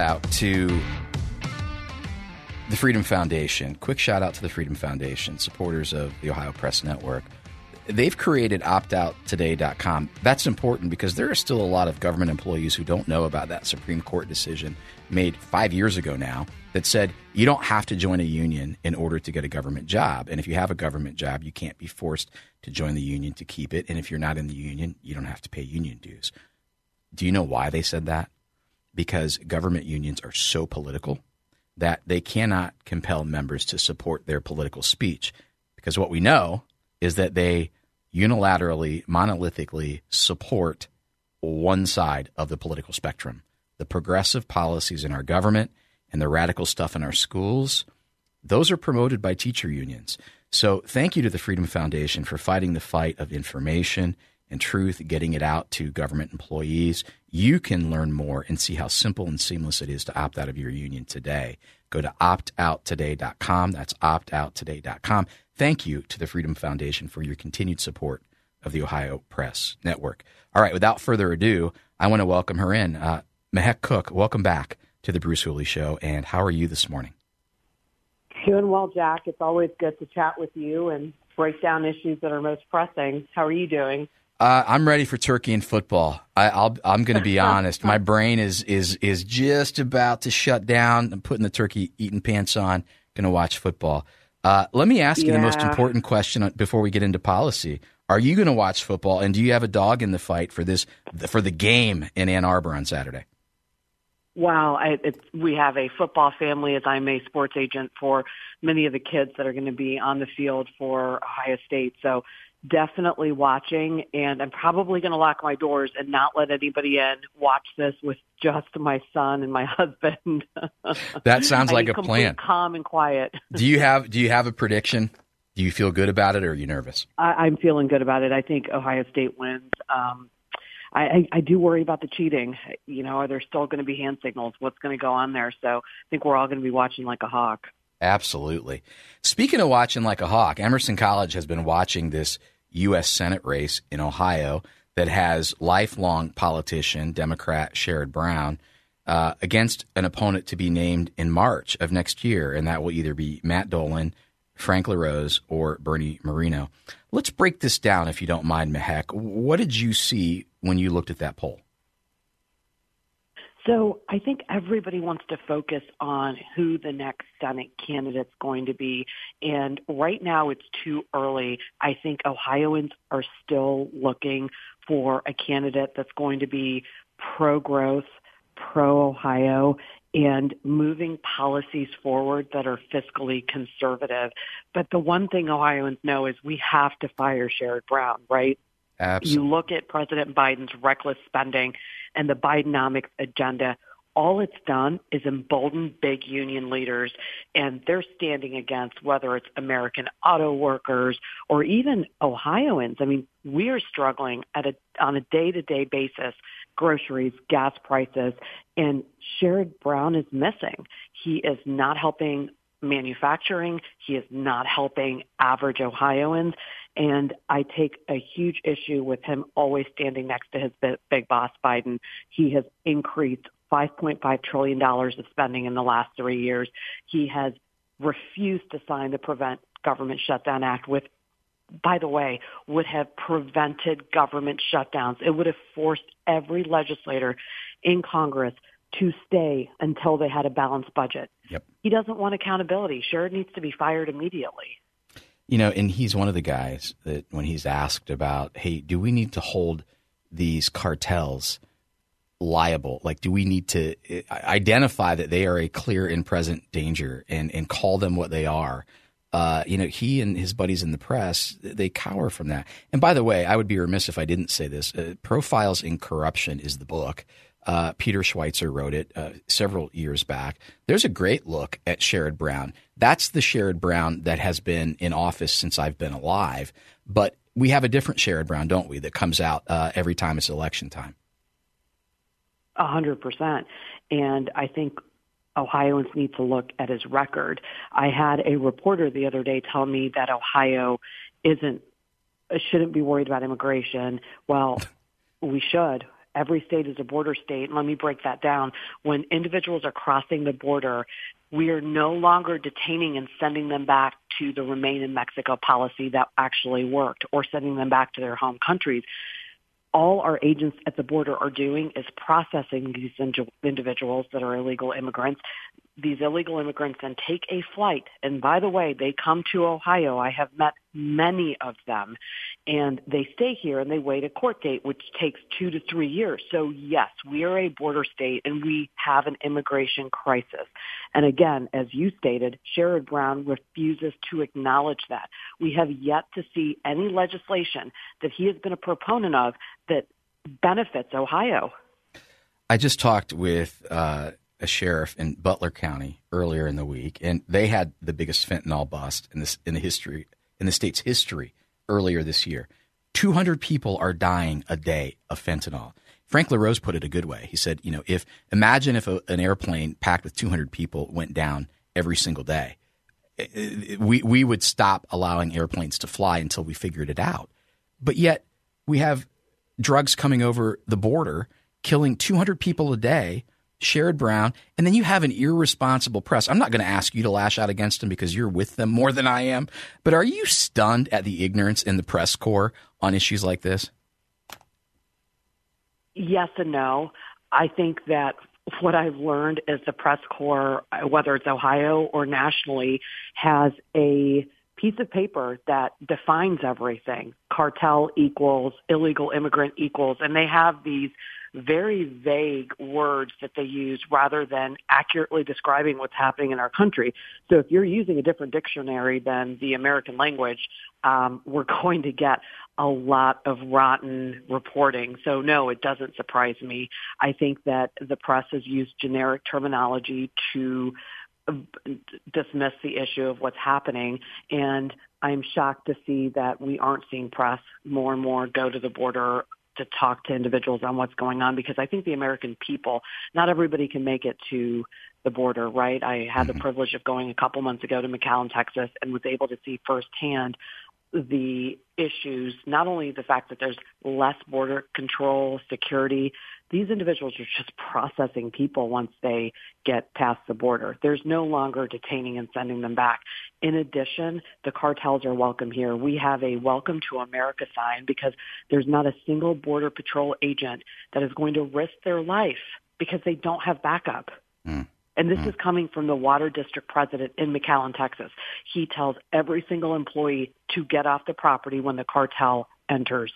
out to the Freedom Foundation. Quick shout out to the Freedom Foundation, supporters of the Ohio Press Network. They've created optouttoday.com. That's important because there are still a lot of government employees who don't know about that Supreme Court decision made five years ago now that said you don't have to join a union in order to get a government job. And if you have a government job, you can't be forced to join the union to keep it. And if you're not in the union, you don't have to pay union dues. Do you know why they said that? Because government unions are so political that they cannot compel members to support their political speech. Because what we know is that they unilaterally, monolithically support one side of the political spectrum. The progressive policies in our government and the radical stuff in our schools, those are promoted by teacher unions. So thank you to the Freedom Foundation for fighting the fight of information and truth, getting it out to government employees. You can learn more and see how simple and seamless it is to opt out of your union today. Go to optouttoday.com. That's optouttoday.com. Thank you to the Freedom Foundation for your continued support of the Ohio Press Network. All right, without further ado, I want to welcome her in. Uh, Mehek Cooke, welcome back to the Bruce Hooley Show. And how are you this morning? Doing well, Jack. It's always good to chat with you and break down issues that are most pressing. How are you doing? Uh, I'm ready for turkey and football. I, I'll, I'm going to be honest. My brain is is is just about to shut down. I'm putting the turkey eating pants on. Going to watch football. Uh, let me ask you the most important question before we get into policy. Are you going to watch football, and do you have a dog in the fight for this for the game in Ann Arbor on Saturday? Wow, I, it, we have a football family as I'm a sports agent for many of the kids that are going to be on the field for Ohio State. So definitely watching and I'm probably going to lock my doors and not let anybody in watch this with just my son and my husband. That sounds like a plan. Calm and quiet. do you have do you have a prediction? Do you feel good about it or are you nervous? I, I'm feeling good about it. I think Ohio State wins. Um, I, I, I do worry about the cheating. You know, are there still going to be hand signals? What's going to go on there? So I think we're all going to be watching like a hawk. Absolutely. Speaking of watching like a hawk, Emerson College has been watching this U.S. Senate race in Ohio that has lifelong politician, Democrat Sherrod Brown, uh, against an opponent to be named in March of next year, and that will either be Matt Dolan, Frank LaRose, or Bernie Moreno. Let's break this down, if you don't mind, Mehek. What did you see when you looked at that poll? So I think everybody wants to focus on who the next Senate candidate's going to be. And right now it's too early. I think Ohioans are still looking for a candidate that's going to be pro-growth, pro-Ohio, and moving policies forward that are fiscally conservative. But the one thing Ohioans know is we have to fire Sherrod Brown, right? Absolutely. You look at President Biden's reckless spending and the Bidenomics agenda, all it's done is embolden big union leaders and they're standing against whether it's American auto workers or even Ohioans. I mean, we're struggling at a, on a day-to-day basis, groceries, gas prices, and Sherrod Brown is missing. He is not helping manufacturing. He is not helping average Ohioans. And I take a huge issue with him always standing next to his big boss, Biden. He has increased $5.5 trillion of spending in the last three years. He has refused to sign the Prevent Government Shutdown Act which, by the way, would have prevented government shutdowns. It would have forced every legislator in Congress to stay until they had a balanced budget. Yep. He doesn't want accountability. Sherrod needs to be fired immediately. You know, and he's one of the guys that when he's asked about, hey, do we need to hold these cartels liable? Like, do we need to uh, identify that they are a clear and present danger and, and call them what they are? Uh, you know, he and his buddies in the press, they cower from that. And by the way, I would be remiss if I didn't say this. Uh, Profiles in Corruption is the book. Uh, Peter Schweizer wrote it uh, several years back. There's a great look at Sherrod Brown. That's the Sherrod Brown that has been in office since I've been alive. But we have a different Sherrod Brown, don't we, that comes out uh, every time it's election time. A hundred percent. And I think Ohioans need to look at his record. I had a reporter the other day tell me that Ohio isn't shouldn't be worried about immigration. Well, we should. Every state is a border state. Let me break that down. When individuals are crossing the border, we are no longer detaining and sending them back to the remain in Mexico policy that actually worked or sending them back to their home countries all our agents at the border are doing is processing these individuals that are illegal immigrants. These illegal immigrants then take a flight. And by the way, they come to Ohio. I have met many of them and they stay here and they wait a court date, which takes two to three years. So yes, we are a border state and we have an immigration crisis. And again, as you stated, Sherrod Brown refuses to acknowledge that. We have yet to see any legislation that he has been a proponent of that benefits Ohio. I just talked with uh, a sheriff in Butler County earlier in the week, and they had the biggest fentanyl bust in this in the history in the state's history earlier this year. 200 people are dying a day of fentanyl. Frank LaRose put it a good way. He said, you know, if imagine if a, an airplane packed with 200 people went down every single day, we, we would stop allowing airplanes to fly until we figured it out. But yet we have drugs coming over the border, killing 200 people a day Sherrod Brown, and then you have an irresponsible press. I'm not going to ask you to lash out against them because you're with them more than I am, but are you stunned at the ignorance in the press corps on issues like this? Yes and no. I think that what I've learned is the press corps, whether it's Ohio or nationally, has a piece of paper that defines everything. Cartel equals illegal immigrant equals, and they have these very vague words that they use rather than accurately describing what's happening in our country. So if you're using a different dictionary than the American language, um, we're going to get a lot of rotten reporting. So no, it doesn't surprise me. I think that the press has used generic terminology to uh, dismiss the issue of what's happening and I'm shocked to see that we aren't seeing press more and more go to the border to talk to individuals on what's going on because I think the American people, not everybody can make it to the border, right? I had the mm-hmm. privilege of going a couple months ago to McAllen, Texas and was able to see firsthand the issues, not only the fact that there's less border control, security, these individuals are just processing people once they get past the border. There's no longer detaining and sending them back. In addition, the cartels are welcome here. We have a welcome to America sign because there's not a single border patrol agent that is going to risk their life because they don't have backup. Mm. And this mm. is coming from the water district president in McAllen, Texas. He tells every single employee to get off the property when the cartel enters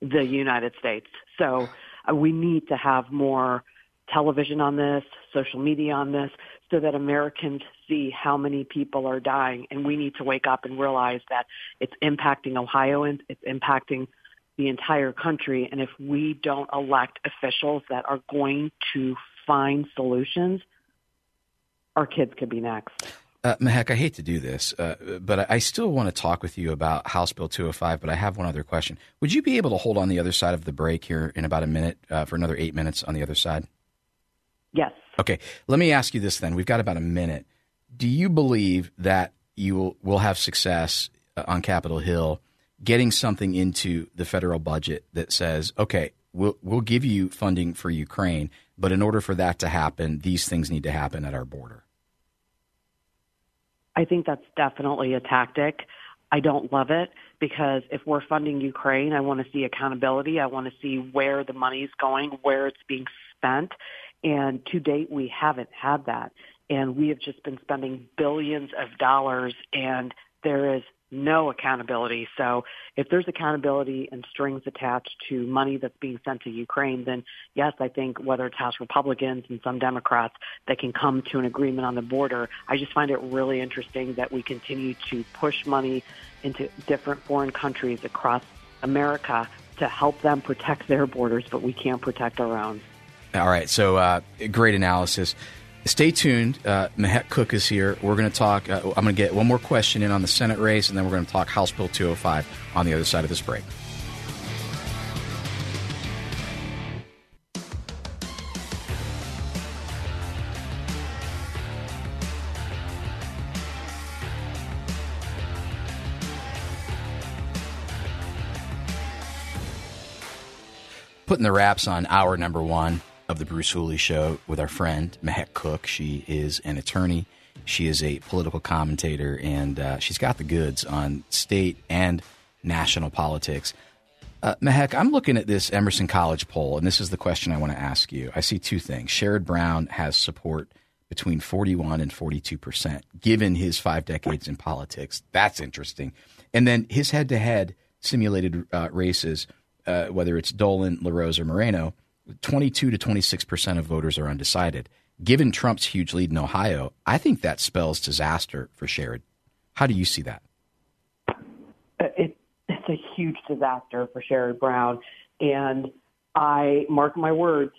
the United States. So Uh, we need to have more television on this, social media on this, so that Americans see how many people are dying. And we need to wake up and realize that it's impacting Ohioans, it's impacting the entire country. And if we don't elect officials that are going to find solutions, our kids could be next. Uh, Mehek, I hate to do this, uh, but I still want to talk with you about House Bill 205. But I have one other question. Would you be able to hold on the other side of the break here in about a minute uh, for another eight minutes on the other side? Yes. Okay. Let me ask you this then. We've got about a minute. Do you believe that you will, will have success uh, on Capitol Hill getting something into the federal budget that says, okay, we'll, we'll give you funding for Ukraine, but in order for that to happen, these things need to happen at our border? I think that's definitely a tactic. I don't love it because if we're funding Ukraine, I want to see accountability. I want to see where the money's going, where it's being spent. And to date, we haven't had that. And we have just been spending billions of dollars and there is no accountability. So if there's accountability and strings attached to money that's being sent to Ukraine, then yes, I think whether it's House Republicans and some Democrats that can come to an agreement on the border, I just find it really interesting that we continue to push money into different foreign countries across America to help them protect their borders, but we can't protect our own. All right, so uh, great analysis. Stay tuned. Uh, Mehek Cooke is here. We're going to talk. Uh, I'm going to get one more question in on the Senate race, and then we're going to talk House Bill 205 on the other side of this break. Putting the wraps on hour number one of the Bruce Hooley Show with our friend Mehek Cooke. She is an attorney. She is a political commentator, and uh, she's got the goods on state and national politics. Uh, Mehek, I'm looking at this Emerson College poll, and this is the question I want to ask you. I see two things. Sherrod Brown has support between 41 and 42 percent, given his five decades in politics. That's interesting. And then his head-to-head simulated uh, races, uh, whether it's Dolan, LaRose, or Moreno, 22 to 26 percent of voters are undecided. Given Trump's huge lead in Ohio, I think that spells disaster for Sherrod. How do you see that? Uh, it, it's a huge disaster for Sherrod Brown, and I mark my words,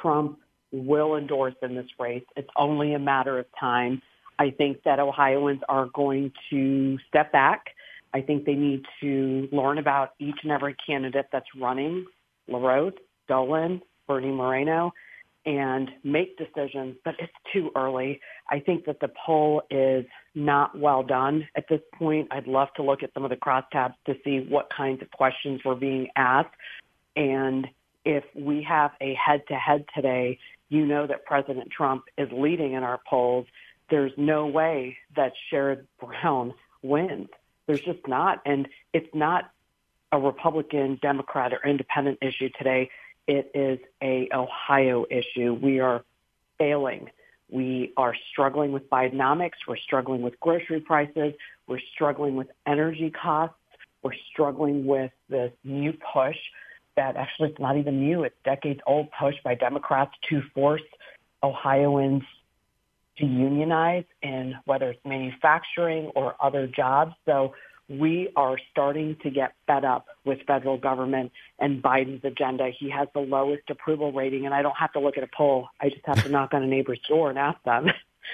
Trump will endorse in this race. It's only a matter of time. I think that Ohioans are going to step back. I think they need to learn about each and every candidate that's running, LaRose, Dolan, Bernie Moreno and make decisions, but it's too early. I think that the poll is not well done at this point. I'd love to look at some of the crosstabs to see what kinds of questions were being asked. And if we have a head to head today, you know that President Trump is leading in our polls. There's no way that Sherrod Brown wins. There's just not. And it's not a Republican, Democrat, or independent issue today. It is a Ohio issue. We are failing. We are struggling with Bidenomics. We're struggling with grocery prices. We're struggling with energy costs. We're struggling with this new push that actually it's not even new. It's decades old push by Democrats to force Ohioans to unionize in whether it's manufacturing or other jobs. So we are starting to get fed up with federal government and Biden's agenda. He has the lowest approval rating, and I don't have to look at a poll. I just have to knock on a neighbor's door and ask them.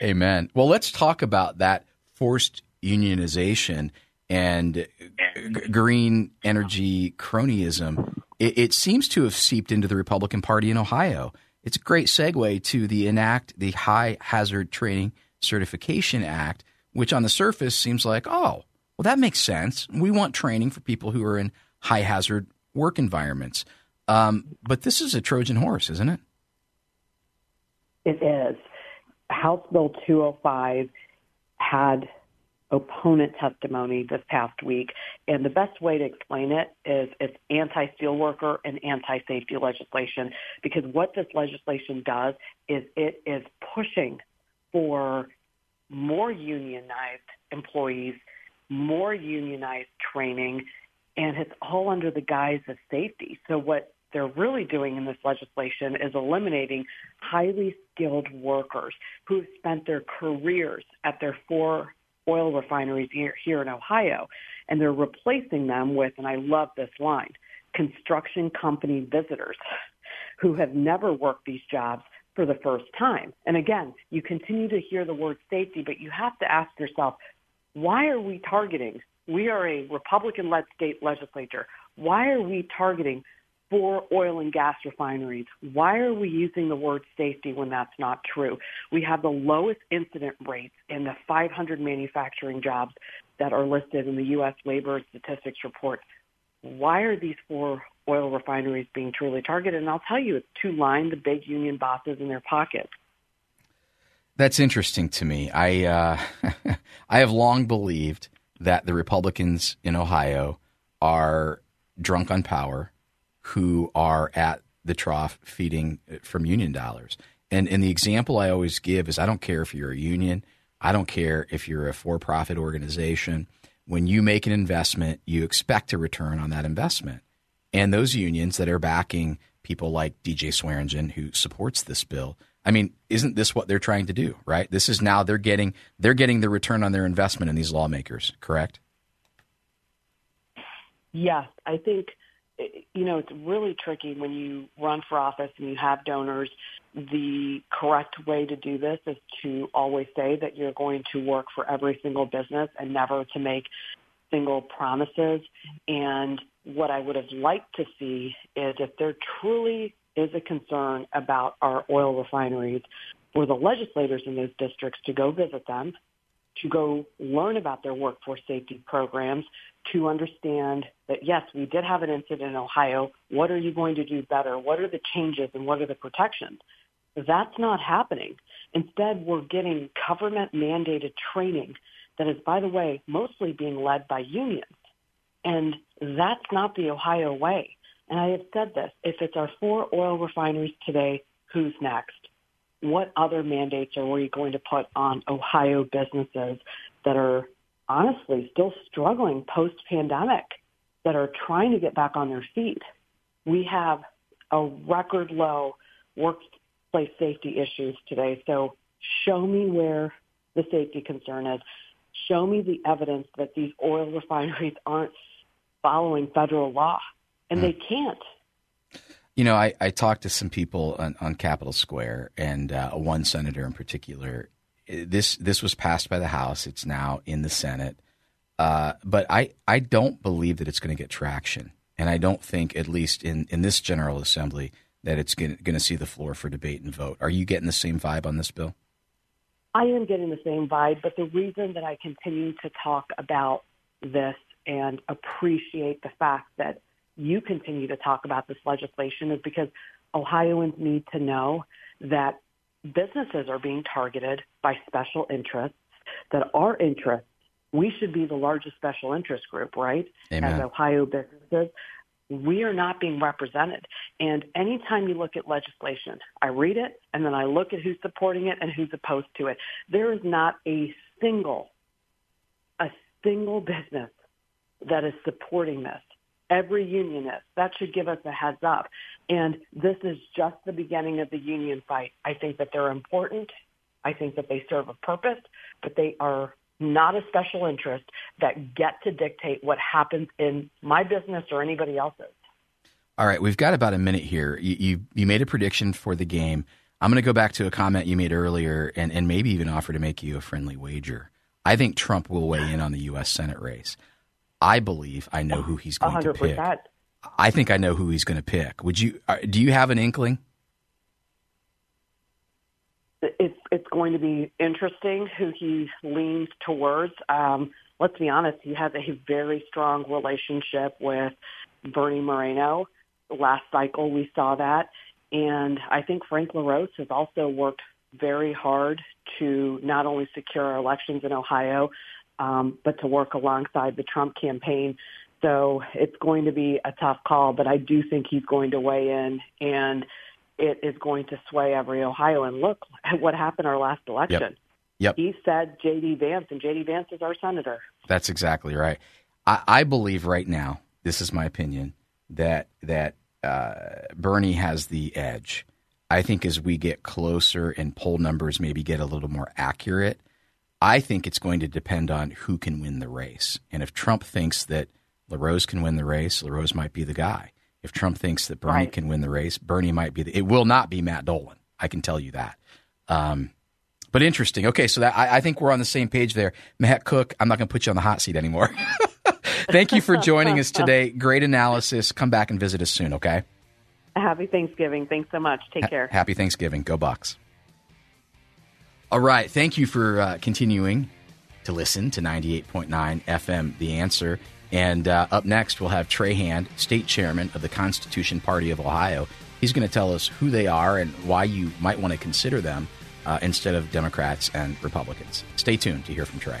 Amen. Well, let's talk about that forced unionization and g- green energy cronyism. It, it seems to have seeped into the Republican Party in Ohio. It's a great segue to the enact the High Hazard Training Certification Act, which on the surface seems like, oh, well, that makes sense. We want training for people who are in high hazard work environments. Um, but this is a Trojan horse, isn't it? It is. House Bill 205 had opponent testimony this past week, and the best way to explain it is it's anti-steelworker and anti-safety legislation because what this legislation does is it is pushing for more unionized employees more unionized training, and it's all under the guise of safety. So what they're really doing in this legislation is eliminating highly skilled workers who have spent their careers at their four oil refineries here, here in Ohio, and they're replacing them with, and I love this line, construction company visitors who have never worked these jobs for the first time. And again, you continue to hear the word safety, but you have to ask yourself, why are we targeting? We are a Republican-led state legislature. Why are we targeting four oil and gas refineries? Why are we using the word safety when that's not true? We have the lowest incident rates in the 500 manufacturing jobs that are listed in the U.S. Labor Statistics Report. Why are these four oil refineries being truly targeted? And I'll tell you, it's to line the big union bosses in their pockets. That's interesting to me. I uh, I have long believed that the Republicans in Ohio are drunk on power, who are at the trough feeding from union dollars. And and the example I always give is I don't care if you're a union I don't care if you're a for profit organization. When you make an investment, you expect a return on that investment. And those unions that are backing people like DJ Swearingen, who supports this bill, I mean, isn't this what they're trying to do, right? This is now they're getting they're getting the return on their investment in these lawmakers, correct? Yes, I think you know it's really tricky when you run for office and you have donors. The correct way to do this is to always say that you're going to work for every single business and never to make single promises. And what I would have liked to see is if they're truly is a concern about our oil refineries for the legislators in those districts to go visit them, to go learn about their workforce safety programs, to understand that yes, we did have an incident in Ohio. What are you going to do better? What are the changes and what are the protections? That's not happening. Instead, we're getting government mandated training that is, by the way, mostly being led by unions. And that's not the Ohio way. And I have said this, if it's our four oil refineries today, who's next? What other mandates are we going to put on Ohio businesses that are honestly still struggling post-pandemic, that are trying to get back on their feet? We have a record low workplace safety issues today. So show me where the safety concern is. Show me the evidence that these oil refineries aren't following federal law and mm. they can't. You know, I, I talked to some people on, on Capitol Square, and uh, one senator in particular. This this was passed by the House. It's now in the Senate, uh, but I I don't believe that it's going to get traction, and I don't think, at least in in this General Assembly, that it's going to see the floor for debate and vote. Are you getting the same vibe on this bill? I am getting the same vibe, but the reason that I continue to talk about this and appreciate the fact that you continue to talk about this legislation is because Ohioans need to know that businesses are being targeted by special interests, that our interests, we should be the largest special interest group, right? Amen. As Ohio businesses. We are not being represented. And anytime you look at legislation, I read it and then I look at who's supporting it and who's opposed to it. There is not a single, a single business that is supporting this. Every unionist. That should give us a heads up. And this is just the beginning of the union fight. I think that they're important. I think that they serve a purpose, but they are not a special interest that get to dictate what happens in my business or anybody else's. All right, we've got about a minute here. You you, you made a prediction for the game. I'm going to go back to a comment you made earlier and, and maybe even offer to make you a friendly wager. I think Trump will weigh in on the U.S. Senate race. I believe I know who he's going 100%. to pick. I think I know who he's going to pick. Would you? Uh, do you have an inkling? It's it's going to be interesting who he leans towards. Um, let's be honest, he has a very strong relationship with Bernie Moreno. Last cycle, we saw that, and I think Frank LaRose has also worked very hard to not only secure our elections in Ohio, um, but to work alongside the Trump campaign. So it's going to be a tough call, but I do think he's going to weigh in and it is going to sway every Ohioan. Look at what happened our last election. Yep. Yep. He said J.D. Vance, and J.D. Vance is our senator. That's exactly right. I, I believe right now, this is my opinion, that that uh, Bernie has the edge. I think as we get closer and poll numbers maybe get a little more accurate, I think it's going to depend on who can win the race. And if Trump thinks that LaRose can win the race, LaRose might be the guy. If Trump thinks that Bernie right. can win the race, Bernie might be the. It will not be Matt Dolan. I can tell you that. Um, but interesting. Okay, so that, I, I, think we're on the same page there. Matt Cooke, I'm not going to put you on the hot seat anymore. Thank you for joining us today. Great analysis. Come back and visit us soon. Okay. Happy Thanksgiving. Thanks so much. Take care. happy Thanksgiving. Go Bucks. All right. Thank you for uh, continuing to listen to 98.9 FM, The Answer. And uh, up next, we'll have Trey Hand, state chairman of the Constitution Party of Ohio. He's going to tell us who they are and why you might want to consider them uh, instead of Democrats and Republicans. Stay tuned to hear from Trey.